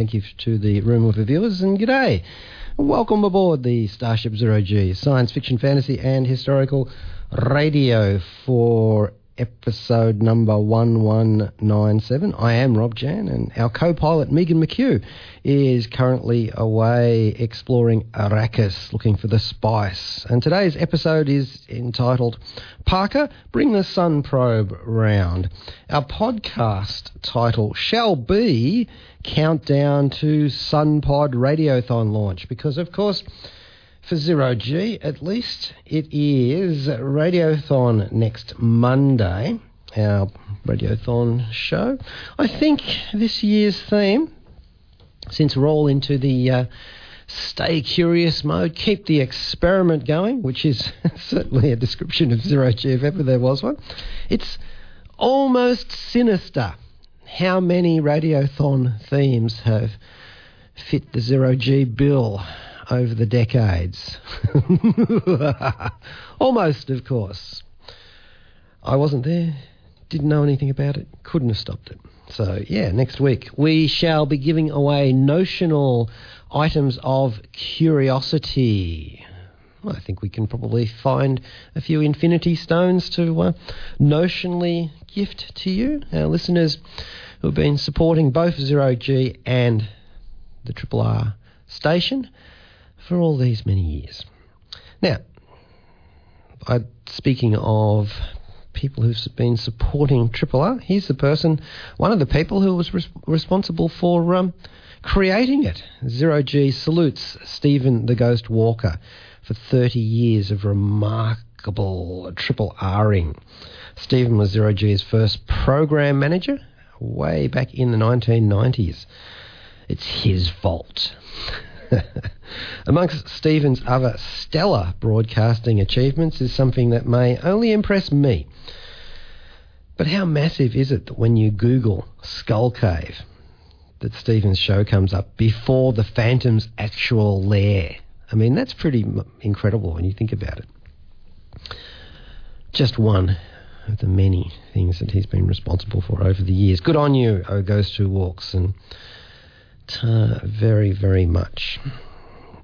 Thank you to the room of viewers and g'day. Welcome aboard the Starship Zero G, science fiction, fantasy, and historical radio for episode number 1197. I am Rob Jan, and our co pilot Megan McKeough is currently away exploring Arrakis looking for the spice. And today's episode is entitled Parker, Bring the Sun Probe Round. Our podcast title shall be Countdown to SunPod Radiothon launch, because of course for Zero G, at least, it is Radiothon next Monday, our Radiothon show. I think this year's theme, since we're all into the uh, stay curious mode, keep the experiment going, which is certainly a description of Zero G if ever there was one, it's almost sinister how many Radiothon themes have fit the Zero G bill over the decades. Almost, of course. I wasn't there, didn't know anything about it, couldn't have stopped it. So, yeah, next week we shall be giving away notional items of curiosity. I think we can probably find a few infinity stones to uh, notionally gift to you, our listeners who have been supporting both Zero G and the Triple R station for all these many years. Now, I, speaking of people who've been supporting Triple R, here's the person, one of the people who was res- responsible for um, creating it. Zero G salutes Stephen the Ghost Walker for 30 years of remarkable Triple Ring. Stephen was Zero G's first program manager way back in the 1990s. It's his fault. Amongst Stephen's other stellar broadcasting achievements is something that may only impress me. But how massive is it that when you Google Skull Cave, that Stephen's show comes up before the Phantom's actual lair? I mean, that's pretty incredible when you think about it. Just one of the many things that he's been responsible for over the years. Good on you, O Ghost Who Walks, and uh, very, very much.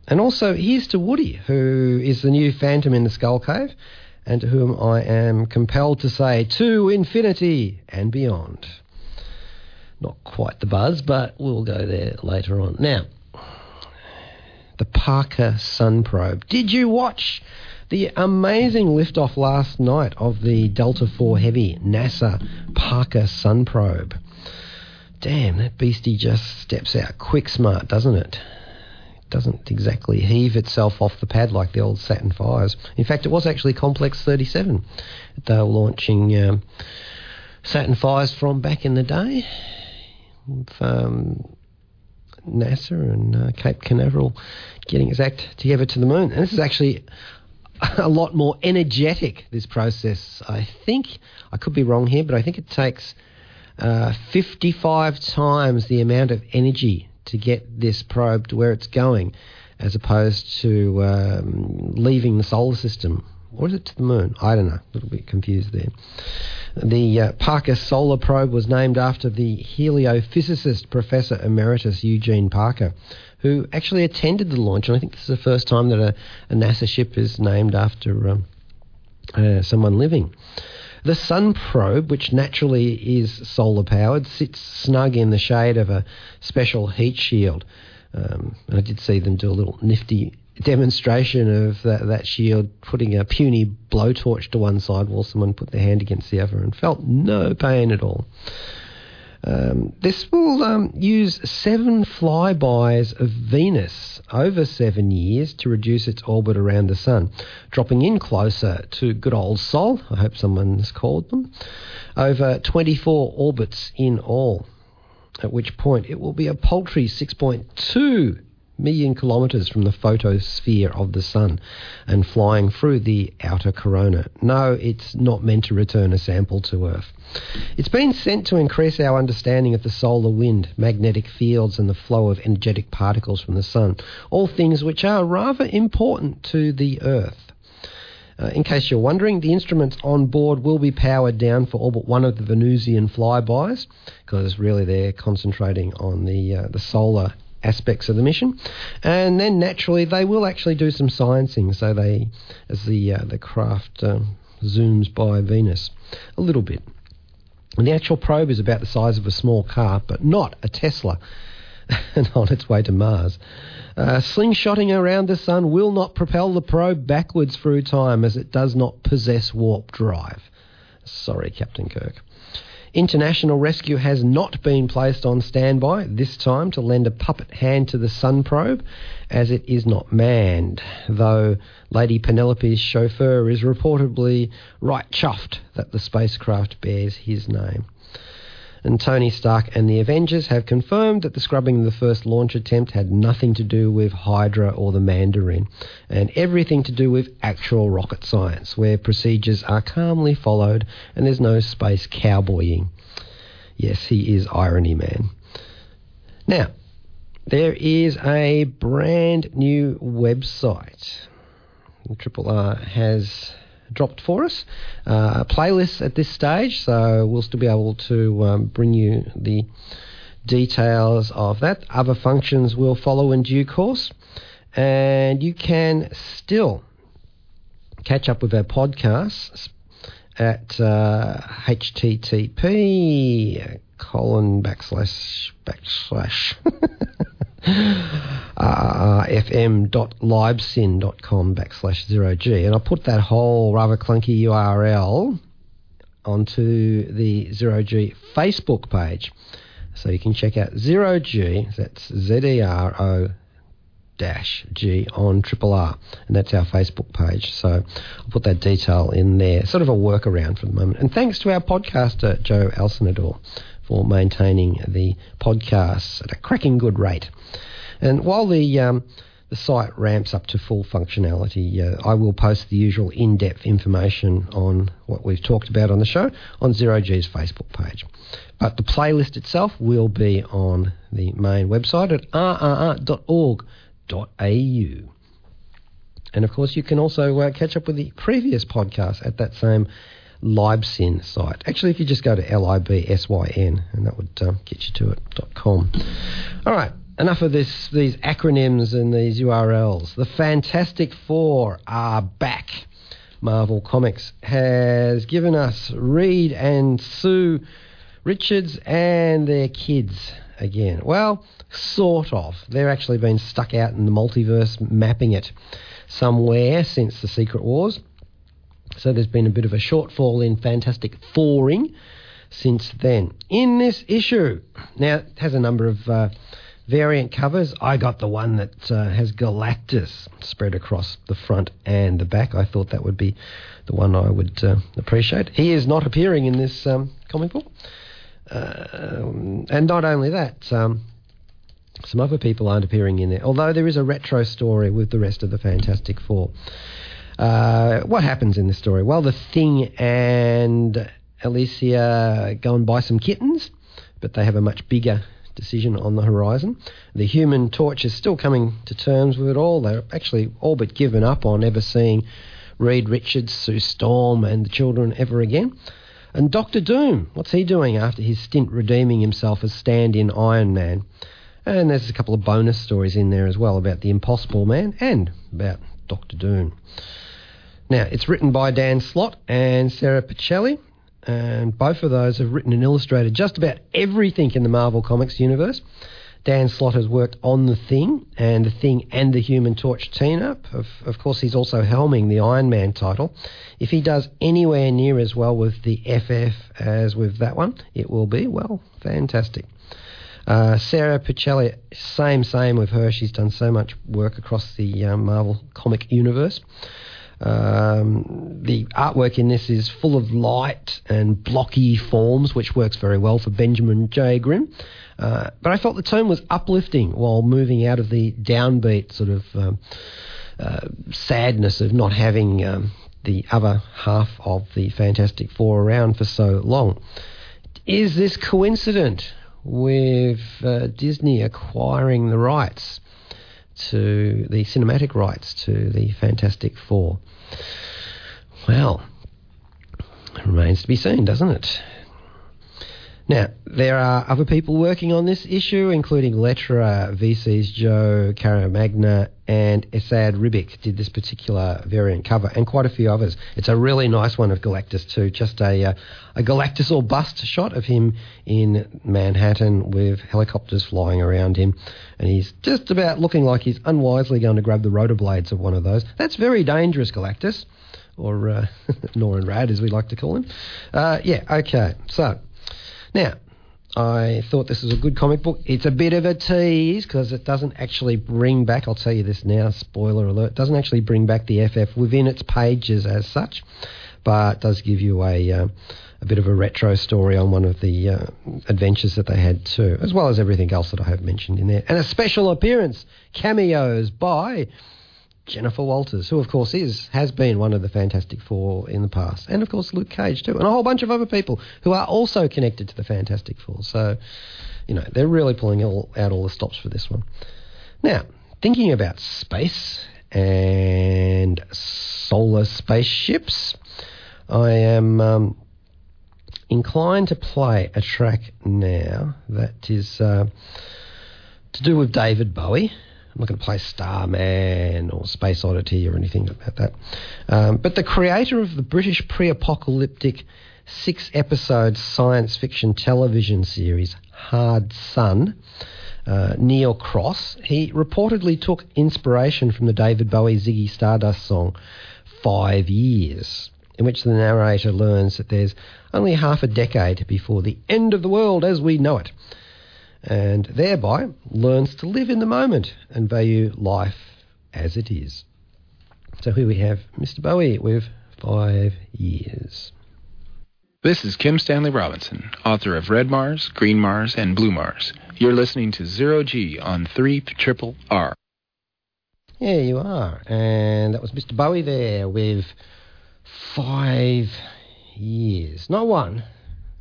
And also, here's to Woody, who is the new Phantom in the Skull Cave, and to whom I am compelled to say, to infinity and beyond. Not quite the buzz, but we'll go there later on. Now, the Parker Sun Probe. Did you watch the amazing liftoff last night of the Delta IV Heavy NASA Parker Sun Probe? Damn, that beastie just steps out quick smart, doesn't it? It doesn't exactly heave itself off the pad like the old Saturn Fives. In fact, it was actually Complex 37 they were launching um, Saturn Fives from back in the day. Um, NASA and uh, Cape Canaveral getting its act together to the moon. And this is actually a lot more energetic, this process. I think, I could be wrong here, but I think it takes uh, 55 times the amount of energy to get this probe to where it's going, as opposed to um, leaving the solar system. Or is it to the moon? I don't know. A little bit confused there. The uh, Parker Solar Probe was named after the heliophysicist Professor Emeritus Eugene Parker, who actually attended the launch. And I think this is the first time that a, a NASA ship is named after um, uh, someone living. The Sun Probe, which naturally is solar powered, sits snug in the shade of a special heat shield. Um, and I did see them do a little nifty demonstration of that, that, shield, putting a puny blowtorch to one side while someone put their hand against the other and felt no pain at all. Um, this will um, use seven flybys of Venus over seven years to reduce its orbit around the Sun, dropping in closer to good old Sol, I hope someone's called them, over 24 orbits in all, at which point it will be a paltry 6.2 million kilometres from the photosphere of the sun and flying through the outer corona. No, it's not meant to return a sample to Earth. It's been sent to increase our understanding of the solar wind, magnetic fields, and the flow of energetic particles from the sun, all things which are rather important to the Earth. Uh, in case you're wondering, the instruments on board will be powered down for all but one of the Venusian flybys, because really they're concentrating on the uh, the solar aspects of the mission, and then naturally they will actually do some sciencing. So they, as the uh, the craft um, zooms by Venus, a little bit. And the actual probe is about the size of a small car, but not a Tesla, and on its way to Mars. Uh, slingshotting around the sun will not propel the probe backwards through time as it does not possess warp drive. Sorry, Captain Kirk. International Rescue has not been placed on standby this time to lend a puppet hand to the Sun probe, as it is not manned, though Lady Penelope's chauffeur is reportedly right chuffed that the spacecraft bears his name and Tony Stark and the Avengers have confirmed that the scrubbing of the first launch attempt had nothing to do with Hydra or the Mandarin, and everything to do with actual rocket science, where procedures are calmly followed and there's no space cowboying. Yes, he is Irony Man. Now, there is a brand new website. Triple R has dropped for us. Uh, playlists at this stage, so we'll still be able to um, bring you the details of that. Other functions will follow in due course, and you can still catch up with our podcasts at uh, http colon backslash backslash uh, fm.libsyn.com backslash zero G. And I'll put that whole rather clunky URL onto the zero G Facebook page. So you can check out zero G, that's Z E R O dash G on Triple R, and that's our Facebook page. So I'll put that detail in there, sort of a workaround for the moment. And thanks to our podcaster, Joe Elsinador, for maintaining the podcasts at a cracking good rate. And while the um, the site ramps up to full functionality, uh, I will post the usual in-depth information on what we've talked about on the show on Zero G's Facebook page. But the playlist itself will be on the main website at rrr.org.au. And of course, you can also uh, catch up with the previous podcast at that same Libsyn site. Actually, if you just go to L I B S Y N, and that would um, get you to it. .com. All right, enough of this. These acronyms and these URLs. The Fantastic Four are back. Marvel Comics has given us Reed and Sue Richards and their kids again. Well, sort of. They're actually been stuck out in the multiverse, mapping it somewhere since the Secret Wars. So there's been a bit of a shortfall in Fantastic Fouring since then. In this issue, now it has a number of uh, variant covers. I got the one that uh, has Galactus spread across the front and the back. I thought that would be the one I would uh, appreciate. He is not appearing in this um, comic book. Uh, and not only that, um, some other people aren't appearing in there, although there is a retro story with the rest of the Fantastic Four. Uh, what happens in the story? Well, the Thing and Alicia go and buy some kittens, but they have a much bigger decision on the horizon. The Human Torch is still coming to terms with it all. They're actually all but given up on ever seeing Reed Richards, Sue Storm, and the children ever again. And Doctor Doom, what's he doing after his stint redeeming himself as stand in Iron Man? And there's a couple of bonus stories in there as well about the Impossible Man and about Doctor Doom. Now, it's written by Dan Slott and Sara Pichelli, and both of those have written and illustrated just about everything in the Marvel Comics universe. Dan Slott has worked on The Thing and The Thing and the Human Torch team up. Of, of course, he's also helming the Iron Man title. If he does anywhere near as well with the FF as with that one, it will be, well, fantastic. Uh, Sara Pichelli, same, same with her. She's done so much work across the um, Marvel comic universe. Um, the artwork in this is full of light and blocky forms, which works very well for Benjamin J. Grimm. Uh, but I felt the tone was uplifting while moving out of the downbeat sort of um, uh, sadness of not having um, the other half of the Fantastic Four around for so long. Is this coincident with uh, Disney acquiring the rights to the cinematic rights to the Fantastic Four? Well, remains to be seen, doesn't it? Now, there are other people working on this issue, including Letterer, VC's Joe Caramagna, and Esad Ribic did this particular variant cover, and quite a few others. It's a really nice one of Galactus too, just a uh, a Galactus or bust shot of him in Manhattan with helicopters flying around him, and he's just about looking like he's unwisely going to grab the rotor blades of one of those. That's very dangerous, Galactus, or uh, Radd as we like to call him. Uh, yeah, okay, so. Now, I thought this was a good comic book. It's a bit of a tease because it doesn't actually bring back, I'll tell you this now, spoiler alert, doesn't actually bring back the FF within its pages as such, but does give you a, uh, a bit of a retro story on one of the uh, adventures that they had too, as well as everything else that I have mentioned in there. And a special appearance, cameos by Jennifer Walters, who of course is has been one of the Fantastic Four in the past, and of course Luke Cage too, and a whole bunch of other people who are also connected to the Fantastic Four. So, you know, they're really pulling all, out all the stops for this one. Now, thinking about space and solar spaceships, I am um, inclined to play a track now that is uh, to do with David Bowie. I'm not going to play Starman or Space Oddity or anything about that. Um, but the creator of the British pre apocalyptic six episode science fiction television series Hard Sun, uh, Neil Cross, he reportedly took inspiration from the David Bowie Ziggy Stardust song Five Years, in which the narrator learns that there's only half a decade before the end of the world as we know it and thereby learns to live in the moment and value life as it is. So here we have Mr. Bowie with five years. This is Kim Stanley Robinson, author of Red Mars, Green Mars, and Blue Mars. You're listening to Zero G on 3 Triple R. Yeah, you are. And that was Mr. Bowie there with five years. Not one,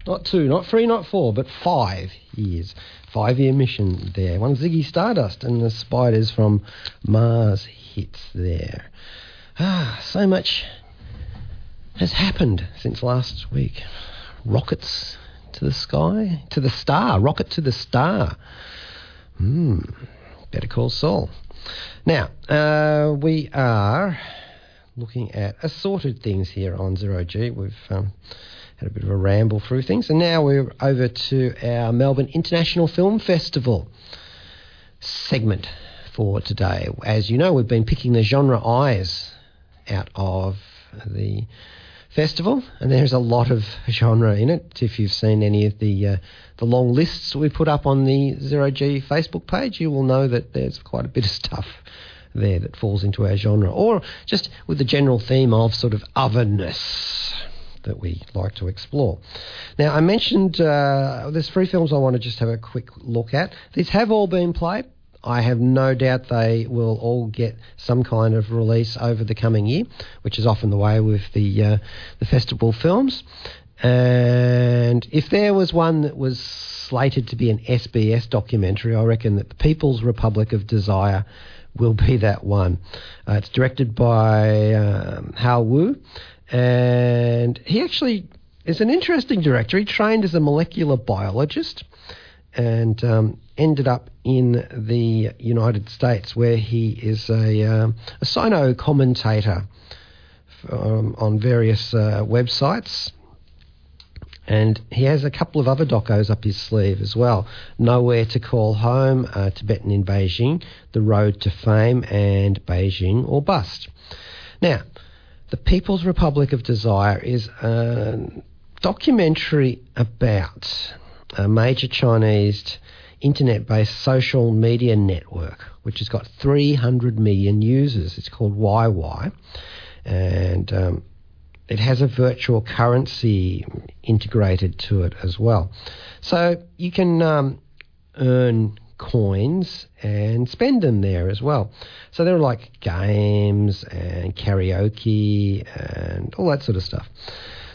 not two, not three, not four, but five years. Five year mission there. One Ziggy Stardust and the spiders from Mars hits there. Ah, so much has happened since last week. Rockets to the sky, to the star, rocket to the star. Hmm, better call Saul. Now, uh, we are looking at assorted things here on Zero G. We've um, had a bit of a ramble through things. And now we're over to our Melbourne International Film Festival segment for today. As you know, we've been picking the genre eyes out of the festival, and there's a lot of genre in it. If you've seen any of the uh, the long lists we put up on the Zero G Facebook page, you will know that there's quite a bit of stuff there that falls into our genre, or just with the general theme of sort of otherness that we like to explore. Now, I mentioned uh, there's three films I want to just have a quick look at. These have all been played. I have no doubt they will all get some kind of release over the coming year, which is often the way with the uh, the festival films. And if there was one that was slated to be an SBS documentary, I reckon that the People's Republic of Desire will be that one. Uh, it's directed by um, Hao Wu, and he actually is an interesting director. He trained as a molecular biologist and um, ended up in the United States, where he is a, uh, a sino commentator um, on various uh, websites. And he has a couple of other docos up his sleeve as well. Nowhere to Call Home, uh, Tibetan in Beijing, The Road to Fame, and Beijing or Bust. Now, the People's Republic of Desire is a documentary about a major Chinese internet based social media network, which has got 300 million users. It's called YY. and um, it has a virtual currency integrated to it as well. So you can um, earn coins and spend them there as well. So there are like games and karaoke and all that sort of stuff.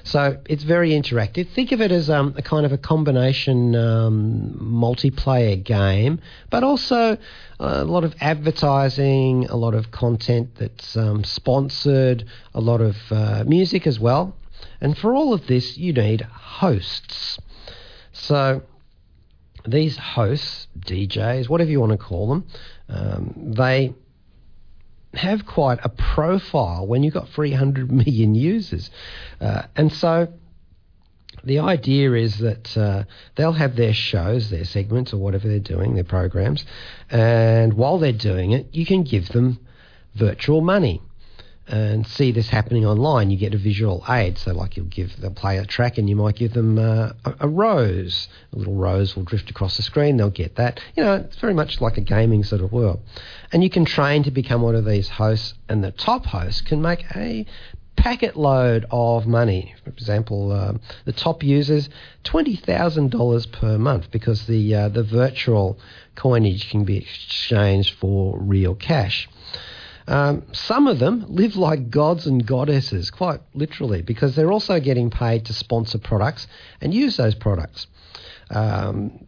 So it's very interactive. Think of it as um, a kind of a combination um, multiplayer game, but also a lot of advertising, a lot of content that's um, sponsored, a lot of uh, music as well. And for all of this, you need hosts. So these hosts, DJs, whatever you want to call them, um, they have quite a profile when you've got 300 million users. Uh, and so the idea is that uh, they'll have their shows, their segments, or whatever they're doing, their programs, and while they're doing it, you can give them virtual money and see this happening online, you get a visual aid. So, like you'll give they'll play a track, and you might give them uh, a, a, rose. A little rose will drift across the screen. They'll get that. You know, it's very much like a gaming sort of world. And you can train to become one of these hosts, and the top host can make a packet load of money. For example, um, the top users twenty thousand dollars per month because the uh, the virtual coinage can be exchanged for real cash. Um, some of them live like gods and goddesses, quite literally, because they're also getting paid to sponsor products and use those products. Um,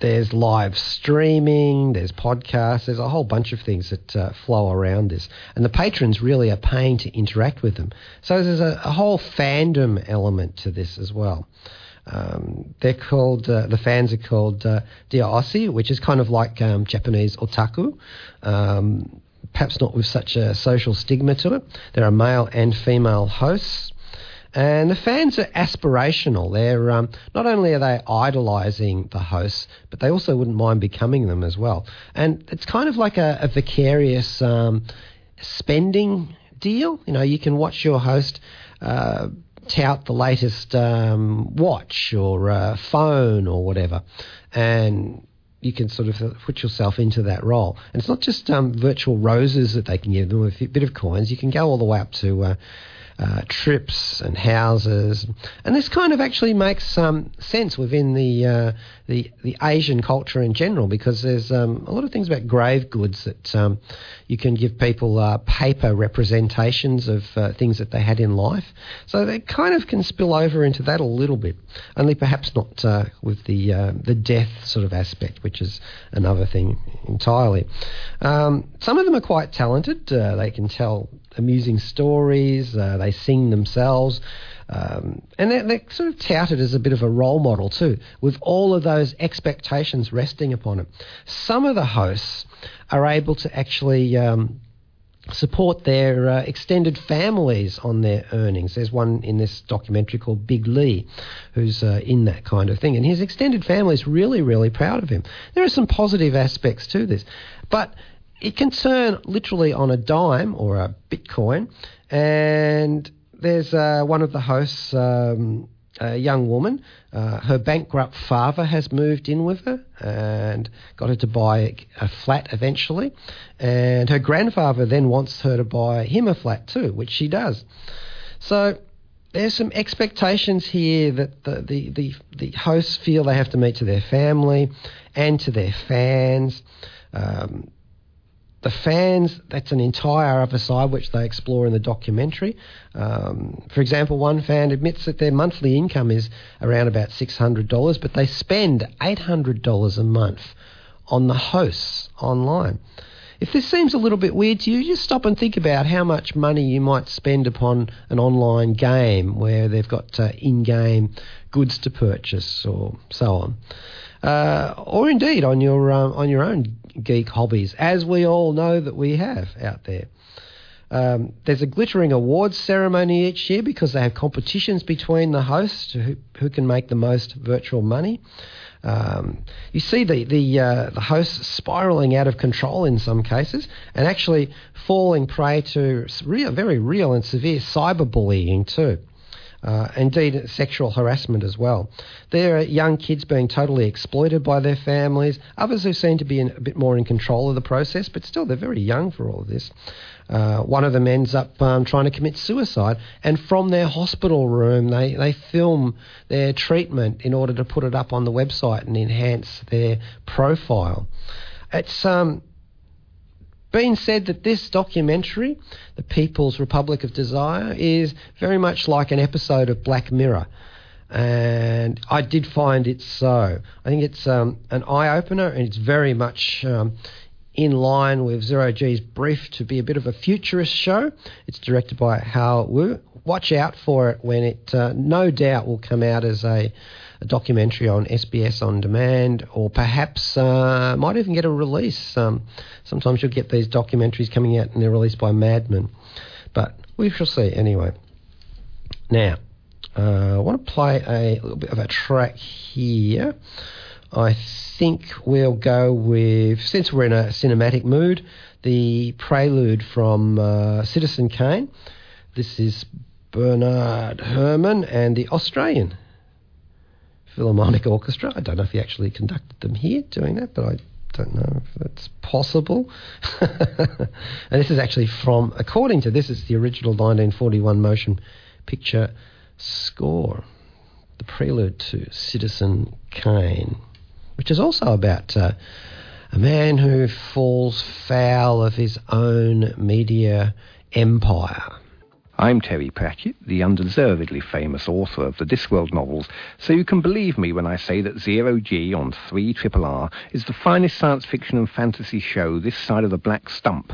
there's live streaming, there's podcasts, there's a whole bunch of things that uh, flow around this. And the patrons really are paying to interact with them. So there's a, a whole fandom element to this as well. Um, they're called, uh, the fans are called uh, which is kind of like um, Japanese otaku. Um, perhaps not with such a social stigma to it. There are male and female hosts. And the fans are aspirational. They're um, not only are they idolising the hosts, but they also wouldn't mind becoming them as well. And it's kind of like a, a vicarious um, spending deal. You know, you can watch your host uh, tout the latest um, watch or uh, phone or whatever, and you can sort of put yourself into that role. And it's not just um, virtual roses that they can give them with a bit of coins. You can go all the way up to uh, uh, trips and houses, and this kind of actually makes some sense within the uh, the the Asian culture in general because there's um, a lot of things about grave goods that um, you can give people uh, paper representations of uh, things that they had in life, so they kind of can spill over into that a little bit, only perhaps not uh, with the uh, the death sort of aspect, which is another thing entirely. Um, some of them are quite talented; they can tell amusing stories. Uh, they sing themselves. Um, and they're, they're, sort of touted as a bit of a role model too, with all of those expectations resting upon it. Some of the hosts are able to actually um, support their uh, extended families on their earnings. There's one in this documentary called Big Lee who's uh, in that kind of thing, and his extended family is really, really proud of him. There are some positive aspects to this, but it can turn literally on a dime or a Bitcoin. And there's uh, one of the hosts, um, a young woman. Uh, her bankrupt father has moved in with her and got her to buy a flat eventually. And her grandfather then wants her to buy him a flat too, which she does. So there's some expectations here that the, the, the, the hosts feel they have to meet to their family and to their fans. Um, the fans, that's an entire other side which they explore in the documentary. Um, for example, one fan admits that their monthly income is around about $600, but they spend $800 a month on the hosts online. If this seems a little bit weird to you, just stop and think about how much money you might spend upon an online game where they've got uh, in game goods to purchase or so on. Uh, or indeed on your um, on your own geek hobbies, as we all know that we have out there. Um, there's a glittering awards ceremony each year because they have competitions between the hosts who, who can make the most virtual money. Um, you see the the, uh, the hosts spiraling out of control in some cases, and actually falling prey to real, very real and severe cyberbullying too. Uh, indeed, sexual harassment as well. There are young kids being totally exploited by their families, others who seem to be in, a bit more in control of the process, but still they're very young for all of this. Uh, one of them ends up um, trying to commit suicide, and from their hospital room, they, they film their treatment in order to put it up on the website and enhance their profile. It's um, been said that this documentary, The People's Republic of Desire, is very much like an episode of Black Mirror. And I did find it so. I think it's um, an eye opener and it's very much um, in line with Zero G's brief to be a bit of a futurist show. It's directed by Hao Wu. Watch out for it when it uh, no doubt will come out as a, a, documentary on SBS on demand, or perhaps uh, might even get a release. Um, sometimes you'll get these documentaries coming out and they're released by Madman, but we shall see anyway. Now, uh, I want to play a little bit of a track here. I think we'll go with, since we're in a cinematic mood, the prelude from uh, Citizen Kane. This is Bernard Herrmann and the Australian Philharmonic Orchestra. I don't know if he actually conducted them here doing that, but I don't know if that's possible. and this is actually from, according to this, it's the original 1941 motion picture score, the prelude to Citizen Kane which is also about uh, a man who falls foul of his own media empire. I'm Terry Pratchett, the undeservedly famous author of the Discworld novels, so you can believe me when I say that Zero G on 3 Triple R is the finest science fiction and fantasy show this side of the black stump.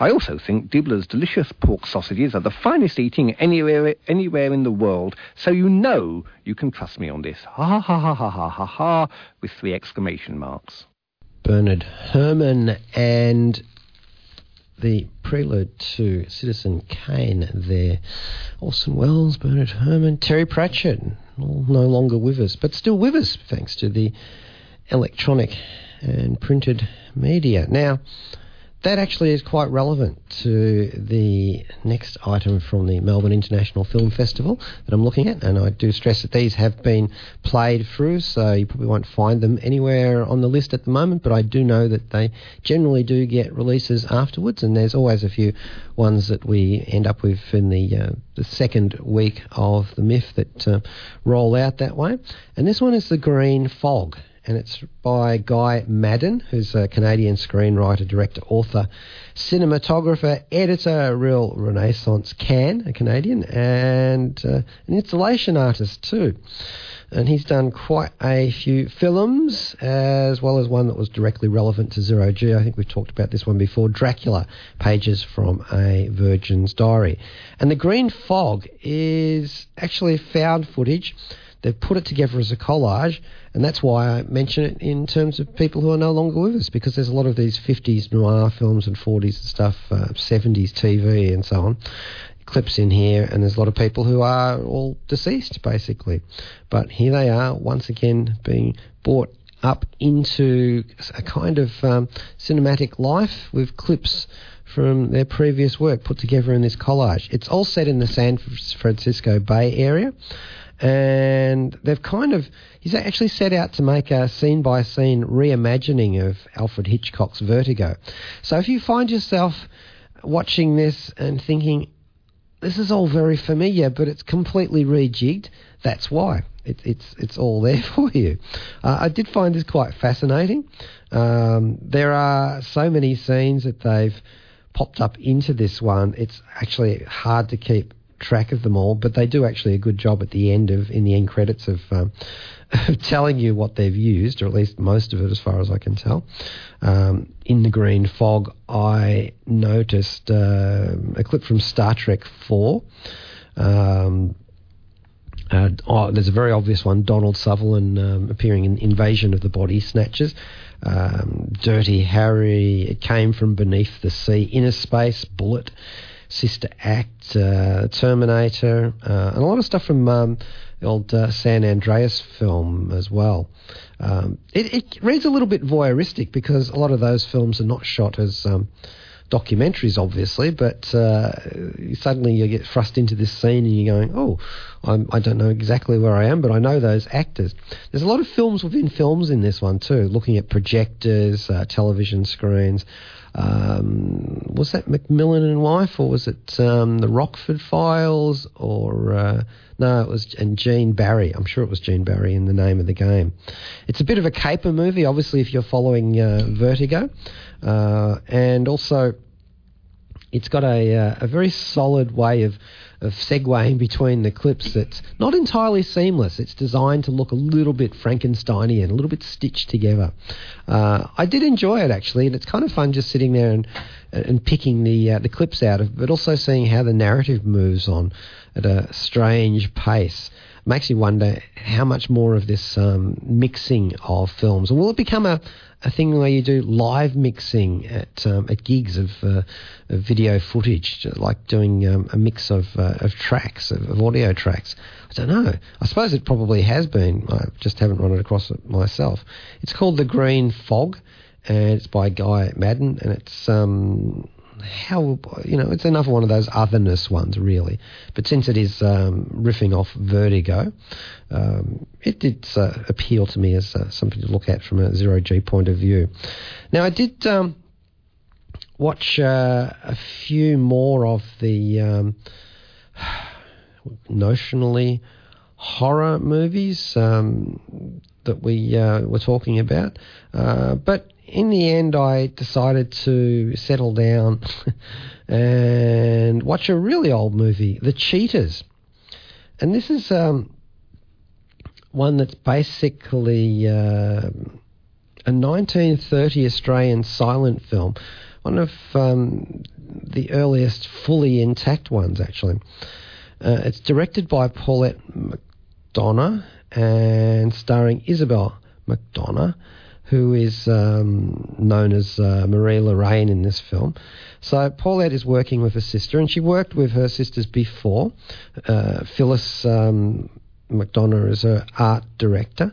I also think Dibbler's delicious pork sausages are the finest eating anywhere anywhere in the world, so you know you can trust me on this. Ha ha ha ha ha ha ha with three exclamation marks. Bernard Herrmann and the prelude to Citizen Kane there. Orson Welles, Bernard Herrmann, Terry Pratchett, all no longer with us, but still with us thanks to the electronic and printed media. Now, that actually is quite relevant to the next item from the Melbourne International Film Festival that I'm looking at, and I do stress that these have been played through, so you probably won't find them anywhere on the list at the moment, but I do know that they generally do get releases afterwards, and there's always a few ones that we end up with in the, uh, the second week of the MIFF that uh, roll out that way. And this one is The Green Fog and it's by Guy Maddin, who's a Canadian screenwriter, director, author, cinematographer, editor, real Renaissance can, a Canadian, and uh, an installation artist too. And he's done quite a few films, as well as one that was directly relevant to Zero G. I think we've talked about this one before Dracula, pages from a Virgin's Diary. And The Green Fog is actually found footage They've put it together as a collage, and that's why I mention it in terms of people who are no longer with us, because there's a lot of these 50s noir films and 40s and stuff, uh, 70s TV and so on, clips in here, and there's a lot of people who are all deceased, basically. But here they are, once again, being brought up into a kind of um, cinematic life with clips from their previous work put together in this collage. It's all set in the San Francisco Bay Area and they've kind of he's actually set out to make a scene by scene reimagining of Alfred Hitchcock's Vertigo. So if you find yourself watching this and thinking this is all very familiar, but it's completely rejigged, that's why. It, it's it's all there for you. Uh, I did find this quite fascinating. Um, there are so many scenes that they've popped up into this one. It's actually hard to keep track of them all, but they do actually a good job at the end of in the end credits of, um, telling you what they've used, or at least most of it, as far as I can tell. Um, in the green fog, I noticed uh, a clip from Star Trek Four. Um, uh, oh, there's a very obvious one: Donald Sutherland um, appearing in Invasion of the Body Snatchers. Um, Dirty Harry, it came from beneath the sea, Inner Space, Bullitt. Sister Act, uh, Terminator, uh, and a lot of stuff from um, the old uh, San Andreas film as well. Um, it, it, reads a little bit voyeuristic because a lot of those films are not shot as um, documentaries, obviously, but uh, suddenly you get thrust into this scene and you're going, oh, I'm, I do not know exactly where I am, but I know those actors. There's a lot of films within films in this one too, looking at projectors, uh, television screens. Um, was that McMillan and Wife, or was it um, the Rockford Files, or uh, no, it was and Gene Barry. I'm sure it was Gene Barry in the name of the game. It's a bit of a caper movie, obviously, if you're following uh, Vertigo. Uh, and also it's got a, uh, a very solid way of, of segueing between the clips that's not entirely seamless. It's designed to look a little bit Frankensteinian, a little bit stitched together. Uh, I did enjoy it actually, and it's kind of fun just sitting there and and picking the uh, the clips out of, but also seeing how the narrative moves on at a strange pace makes you wonder how much more of this um, mixing of films, will it become a, a thing where you do live mixing at um, at gigs of, uh, of, video footage, like doing um, a mix of uh, of tracks of, of, audio tracks. I don't know. I suppose it probably has been. I just haven't run it across it myself. It's called the Green Fog, and it's by Guy Maddin, and it's um, how you know it's another one of those otherness ones really. But since it is um, riffing off vertigo um, it did uh, appeal to me as uh, something to look at from a zero g point of view. Now i did um, watch uh, a few more of the um, notionally horror movies um, that we uh, were talking about uh, but in the end, I decided to settle down and watch a really old movie, The Cheaters. And this is um, one that's basically uh, a 1930 Australian silent film, one of um, the earliest fully intact ones, actually. Uh, it's directed by Paulette McDonagh and starring Isabel McDonagh who is um, known as uh, Marie Lorraine in this film. So Paulette is working with her sister, and she worked with her sisters before. Uh, Phyllis um, McDonagh is her art director,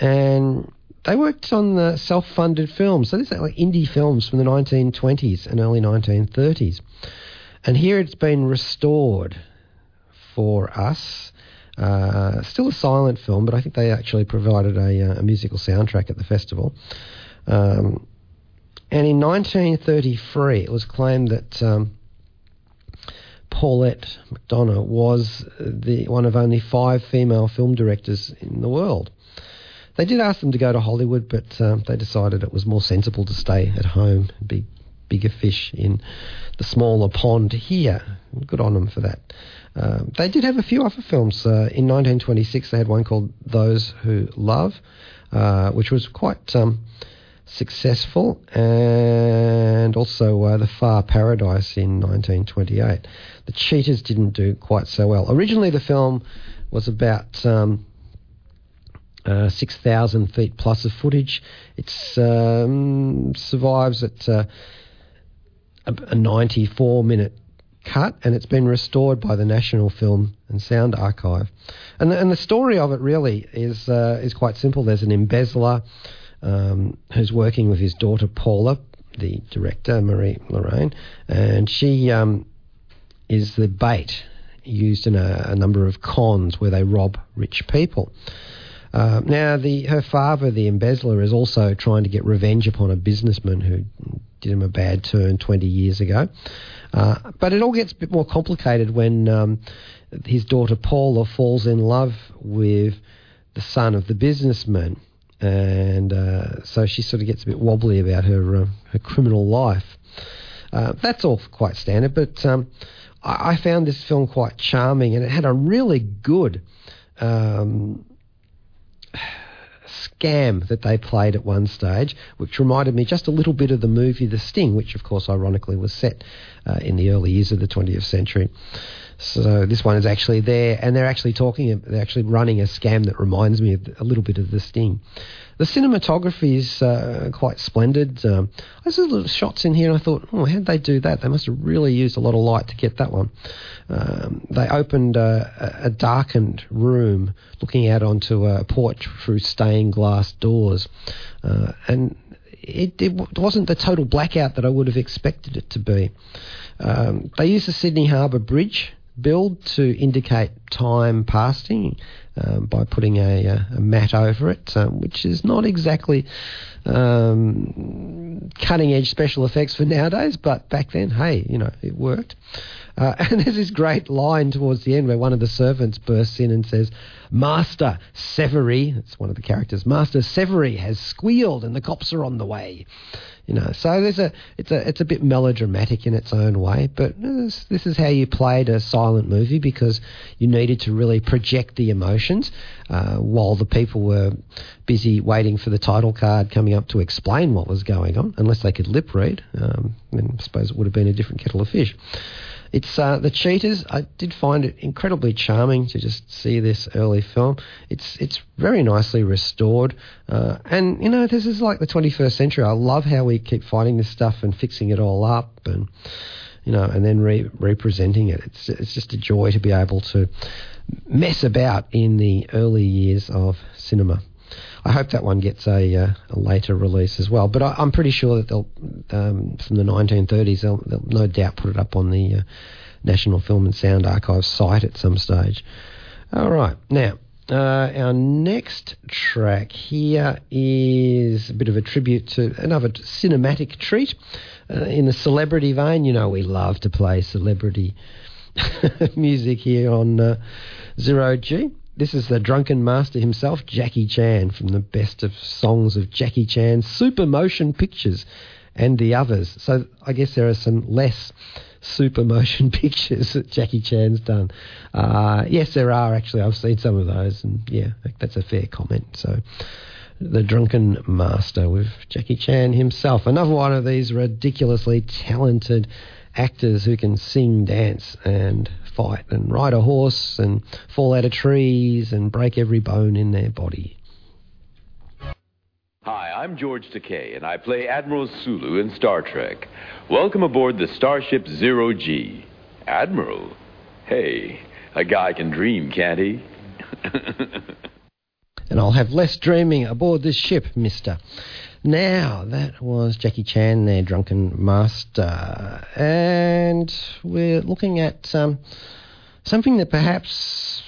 and they worked on the self-funded films. So these are like indie films from the 1920s and early 1930s. And here it's been restored for us uh, still a silent film, but I think they actually provided a, uh, a musical soundtrack at the festival. Um, and in 1933, it was claimed that um, Paulette McDonagh was the one of only five female film directors in the world. They did ask them to go to Hollywood, but um, they decided it was more sensible to stay at home be bigger fish in the smaller pond here. Good on them for that. Uh, they did have a few other films. Uh, in 1926, they had one called Those Who Love, uh, which was quite um, successful, and also uh, The Far Paradise in 1928. The Cheaters didn't do quite so well. Originally, the film was about. Um, uh, 6,000 feet plus of footage. It um, survives at uh, a 94 minute cut and it's been restored by the National Film and Sound Archive. And the, and the story of it really is uh, is quite simple. There's an embezzler um, who's working with his daughter Paula, the director Marie Lorraine, and she um, is the bait used in a, a, number of cons where they rob rich people. Uh, now, the her father, the embezzler, is also trying to get revenge upon a businessman who did him a bad turn 20 years ago. Uh, but it all gets a bit more complicated when um, his daughter Paula falls in love with the son of the businessman. And uh, so she sort of gets a bit wobbly about her uh, her criminal life. Uh, that's all quite standard, but um, I, I, found this film quite charming, and it had a really good um, scam that they played at one stage, which reminded me just a little bit of the movie The Sting, which of course ironically was set uh, in the early years of the 20th century. So this one is actually there, and they're actually talking. They're actually running a scam that reminds me a little bit of the Sting. The cinematography is uh, quite splendid. Um, I saw little shots in here, and I thought, oh, how'd they do that? They must have really used a lot of light to get that one. Um, they opened a, a, darkened room, looking out onto a porch through stained glass doors, uh, and it, it wasn't the total blackout that I would have expected it to be. Um, they used the Sydney Harbour Bridge build to indicate time passing um, by putting a, a, mat over it, um, which is not exactly um, cutting edge special effects for nowadays, but back then, hey, you know, it worked. Uh, and there's this great line towards the end where one of the servants bursts in and says, Master Severy, it's one of the characters, Master Severy has squealed and the cops are on the way. You know, so there's a it's a it's a bit melodramatic in its own way, but this, this is how you played a silent movie because you needed to really project the emotions uh, while the people were busy waiting for the title card coming up to explain what was going on, unless they could lip read. Um, then I suppose it would have been a different kettle of fish. It's uh, the cheaters. I did find it incredibly charming to just see this early film. It's it's very nicely restored, uh, and you know this is like the 21st century. I love how we keep finding this stuff and fixing it all up, and you know, and then re- representing it. It's it's just a joy to be able to mess about in the early years of cinema. I hope that one gets a, uh, a later release as well. But I, am pretty sure that they'll, um, from the 1930s, they'll, they'll, no doubt put it up on the uh, National Film and Sound Archive site at some stage. All right, now. Uh, our next track here is a bit of a tribute to another cinematic treat uh, in the celebrity vein. You know, we love to play celebrity music here on uh, Zero G. This is the drunken master himself, Jackie Chan, from the best of songs of Jackie Chan, Super Motion Pictures, and the others. So I guess there are some less super motion pictures that Jackie Chan's done. Uh, yes, there are actually. I've seen some of those, and yeah, that's a fair comment. So. The Drunken Master with Jackie Chan himself. Another one of these ridiculously talented actors who can sing, dance, and fight and ride a horse and fall out of trees and break every bone in their body. Hi, I'm George Takei, and I play Admiral Sulu in Star Trek. Welcome aboard the Starship Zero G. Admiral? Hey, a guy can dream, can't he? and I'll have less dreaming aboard this ship, mister. Now, that was Jackie Chan, their drunken master. And we're looking at um, something that perhaps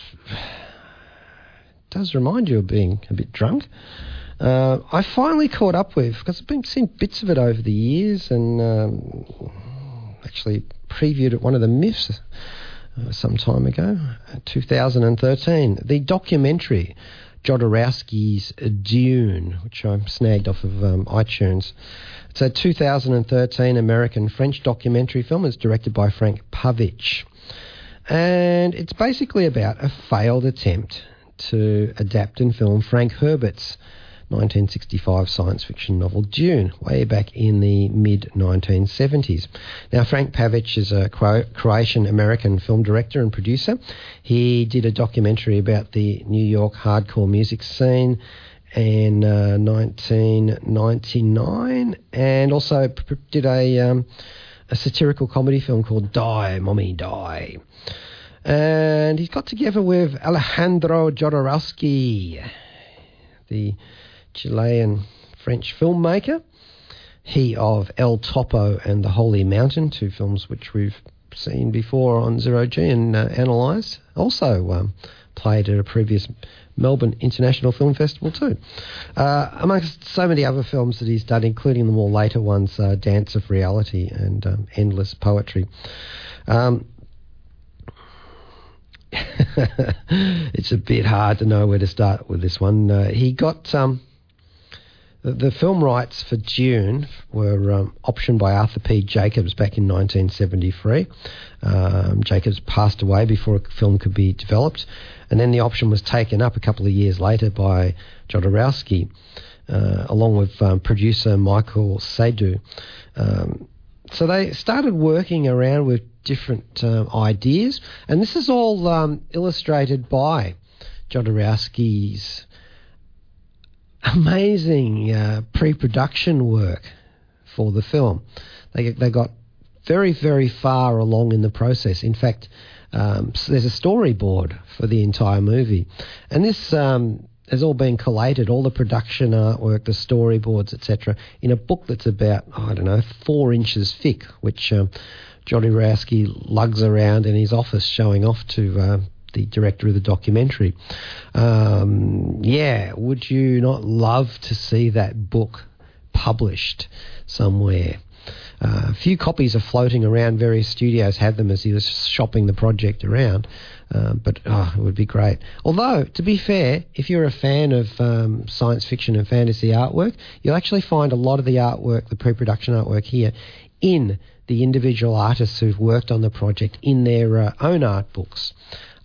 does remind you of being a bit drunk. Uh, I finally caught up with, because I've been seeing bits of it over the years and um, actually previewed at one of the MIFFs uh, some time ago, 2013, the documentary Jodorowsky's Dune, which I snagged off of um, iTunes. It's a 2013 American French documentary film. It's directed by Frank Pavich. And it's basically about a failed attempt to adapt and film Frank Herbert's 1965 science fiction novel Dune, way back in the mid 1970s. Now, Frank Pavich is a Croatian American film director and producer. He did a documentary about the New York hardcore music scene in uh, 1999 and also did a, um, a satirical comedy film called Die, Mommy, Die. And he's got together with Alejandro Jodorowsky, the Chilean French filmmaker. He of El Topo and The Holy Mountain, two films which we've seen before on Zero G and uh, analysed. Also um, played at a previous Melbourne International Film Festival too. Uh, amongst so many other films that he's done, including the more later ones, uh, Dance of Reality and um, Endless Poetry. Um, it's a bit hard to know where to start with this one. Uh, he got um, the, the film rights for Dune were um, optioned by Arthur P. Jacobs back in 1973. Um, Jacobs passed away before a film could be developed, and then the option was taken up a couple of years later by Jodorowsky, uh, along with um, producer Michael Seydoux. Um, so they started working around with different uh, ideas, and this is all um, illustrated by Jodorowsky's amazing uh, pre-production work for the film. They they got very very far along in the process. In fact, um, so there's a storyboard for the entire movie, and this um, has all been collated, all the production artwork, the storyboards, etc., in a book that's about, I don't know, four inches thick, which um, Jodorowsky lugs around in his office showing off to uh, the director of the documentary. Um, yeah, would you not love to see that book published somewhere? Uh, a few copies are floating around. Various studios have them as he was shopping the project around. Um, but oh, it would be great. Although, to be fair, if you're a fan of um, science fiction and fantasy artwork, you'll actually find a lot of the artwork, the pre-production artwork here, in the individual artists who've worked on the project in their uh, own art books.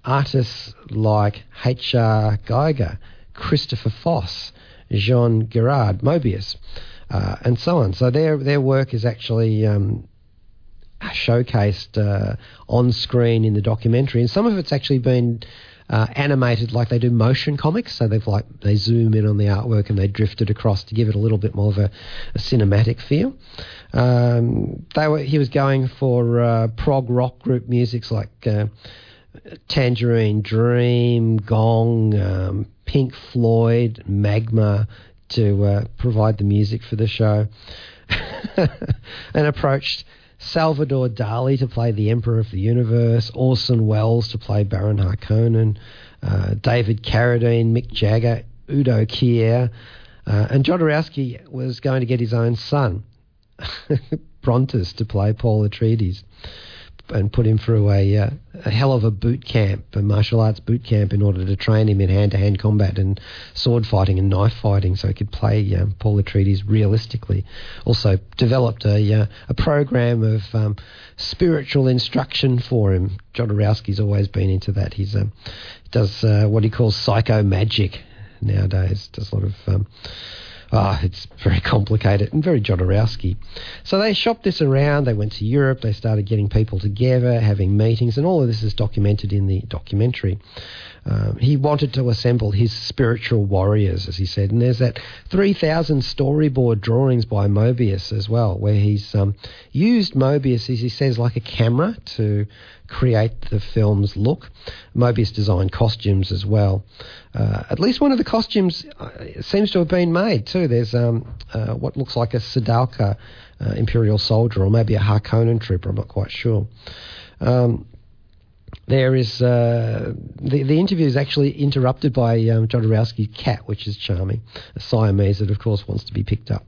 Artists like H.R. Giger, Christopher Foss, Jean Giraud, Moebius, uh, and so on. So their their work is actually um, showcased uh, on screen in the documentary, and some of it's actually been uh, animated like they do motion comics. So they've like they zoom in on the artwork and they drift it across to give it a little bit more of a, a cinematic feel. Um, they were he was going for uh, prog rock group musics like. Tangerine Dream, Gong, um, Pink Floyd, Magma to uh, provide the music for the show, and approached Salvador Dali to play the Emperor of the Universe, Orson Welles to play Baron Harkonnen, uh, David Carradine, Mick Jagger, Udo Kier, uh, and Jodorowsky was going to get his own son, Brontis, to play Paul Atreides and put him through a, uh, a hell of a boot camp, a martial arts boot camp, in order to train him in hand to hand combat and sword fighting and knife fighting so he could play um, Paul Atreides realistically. Also, developed a, uh, a program of um, spiritual instruction for him. John Jodorowsky's always been into that. He's um, does uh, what he calls psycho magic nowadays, does a lot of. Oh, it's very complicated and very Jodorowsky. So they shopped this around. They went to Europe. They started getting people together, having meetings, and all of this is documented in the documentary. Um, he wanted to assemble his spiritual warriors, as he said. And there's that 3,000 storyboard drawings by Moebius as well, where he's um, used Moebius, as he says, like a camera to create the film's look. Moebius designed costumes as well. Uh, at least one of the costumes uh, seems to have been made too. There's um, uh, what looks like a Sardaukar uh, Imperial soldier, or maybe a Harkonnen trooper. I'm not quite sure. Um, there is uh, the the interview is actually interrupted by um, Jodorowsky's cat, which is charming, a Siamese that of course wants to be picked up.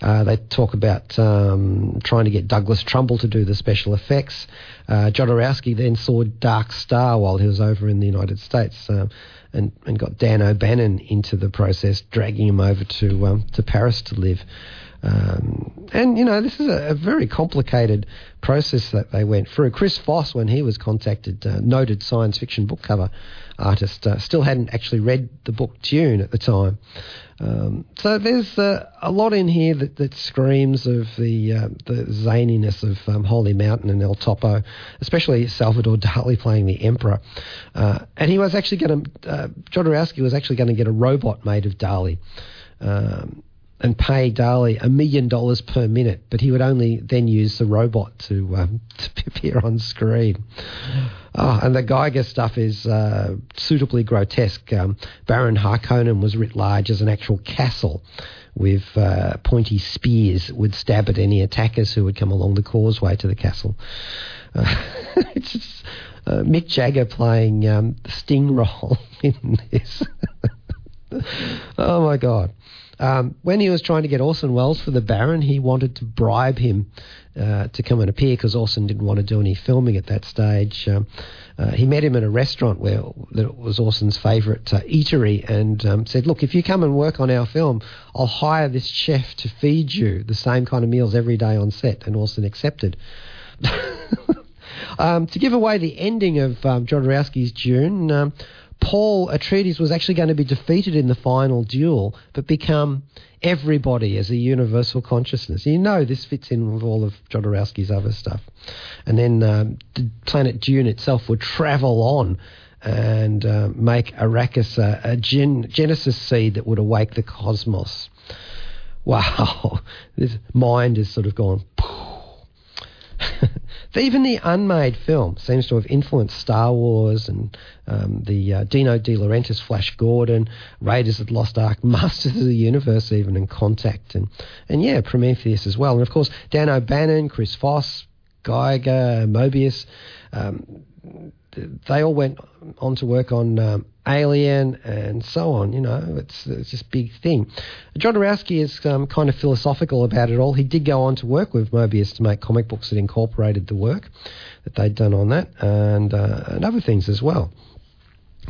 Uh, they talk about um, trying to get Douglas Trumbull to do the special effects. Uh, Jodorowsky then saw Dark Star while he was over in the United States. Um, and, and got Dan O'Bannon into the process, dragging him over to um, to Paris to live. Um, and, you know, this is a, a, very complicated process that they went through. Chris Foss, when he was contacted, uh, noted science fiction book cover artist, uh, still hadn't actually read the book Dune at the time. Um, so there's uh, a lot in here that, that screams of the uh, the zaniness of um, Holy Mountain and El Topo, especially Salvador Dali playing the Emperor. Uh, and he was actually going to, uh, Jodorowsky was actually going to get a robot made of Dali. Um, and pay Dali a million dollars per minute, but he would only then use the robot to, um, to appear on screen. Oh, and the Giger stuff is uh, suitably grotesque. Um, Baron Harkonnen was writ large as an actual castle with uh, pointy spears would stab at any attackers who would come along the causeway to the castle. Uh, it's just, uh, Mick Jagger playing um, the Sting role in this. oh my god. Um, when he was trying to get Orson Welles for the Baron, he wanted to bribe him uh, to come and appear because Orson didn't want to do any filming at that stage. Um, uh, he met him at a restaurant where that was Orson's favourite uh, eatery and um, said, "Look, if you come and work on our film, I'll hire this chef to feed you the same kind of meals every day on set." And Orson accepted. Um, to give away the ending of um, Jodorowsky's Dune, um, Paul Atreides was actually going to be defeated in the final duel, but become everybody as a universal consciousness. You know this fits in with all of Jodorowsky's other stuff. And then um, the planet Dune itself would travel on and uh, make Arrakis a, a gen- Genesis seed that would awake the cosmos. Wow, this mind has sort of gone. even the unmade film seems to have influenced Star Wars and um, the uh, Dino De Laurentiis Flash Gordon, Raiders of the Lost Ark, Masters of the Universe, even and Contact, and and yeah, Prometheus as well. And of course, Dan O'Bannon, Chris Foss, Giger, Moebius. Um, they all went on to work on um, Alien and so on. You know, it's, it's a big thing. Jodorowsky is um, kind of philosophical about it all. He did go on to work with Moebius to make comic books that incorporated the work that they'd done on that and, uh, and other things as well.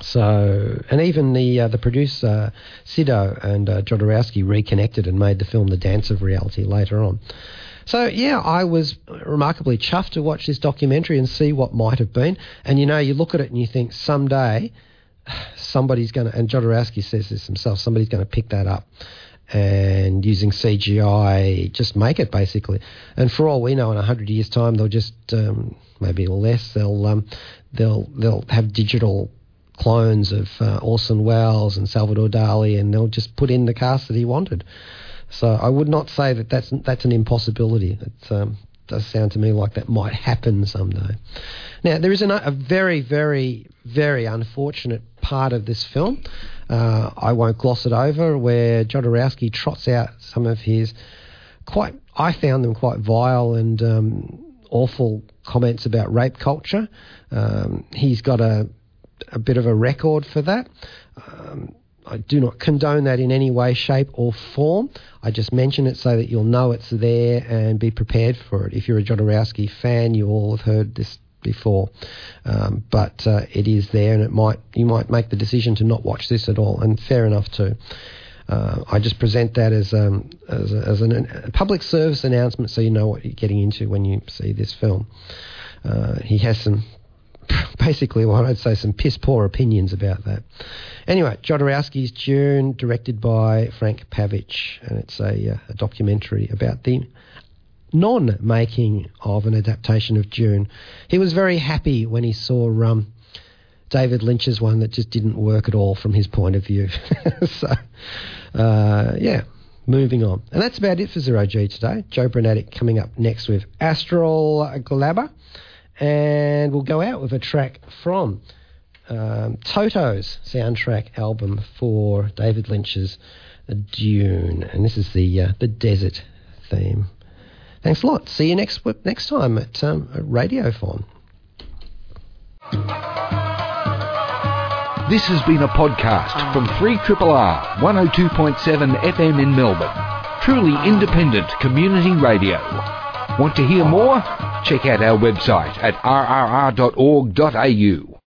So, and even the uh, the producer Seydoux and uh, Jodorowsky reconnected and made the film The Dance of Reality later on. So yeah, I was remarkably chuffed to watch this documentary and see what might have been. And you know, you look at it and you think someday somebody's going to, and Jodorowsky says this himself, somebody's going to pick that up and using CGI, just make it basically. And for all we know, in a hundred years' time, they'll just um, maybe less. They'll um, they'll they'll have digital clones of uh, Orson Welles and Salvador Dali, and they'll just put in the cast that he wanted. So I would not say that that's that's an impossibility. It um, does sound to me like that might happen someday. Now there is an, a very, very, very unfortunate part of this film. Uh, I won't gloss it over, where Jodorowsky trots out some of his quite, I found them quite vile and um, awful comments about rape culture. Um, he's got a a bit of a record for that. Um, I do not condone that in any way, shape, or form. I just mention it so that you'll know it's there and be prepared for it. If you're a Jodorowsky fan, you all have heard this before, um, but uh, it is there, and it might you might make the decision to not watch this at all, and fair enough too. Uh, I just present that as um, as, a, as an, a public service announcement, so you know what you're getting into when you see this film. Uh, he has some basically what I'd say some piss poor opinions about that. Anyway, Jodorowsky's Dune, directed by Frank Pavich, and it's a, uh, a documentary about the non making of an adaptation of Dune. He was very happy when he saw um, David Lynch's one that just didn't work at all from his point of view. so, uh, yeah, moving on. And that's about it for Zero G today. Joe Brunatic coming up next with Astral Glabber and we'll go out with a track from um, Toto's soundtrack album for David Lynch's Dune, and this is the uh, the desert theme. Thanks a lot. See you next next time at, um, at Radiothon. This has been a podcast from 3RRR 102.7 FM in Melbourne. Truly independent community radio. Want to hear more? Check out our website at rrr.org.au.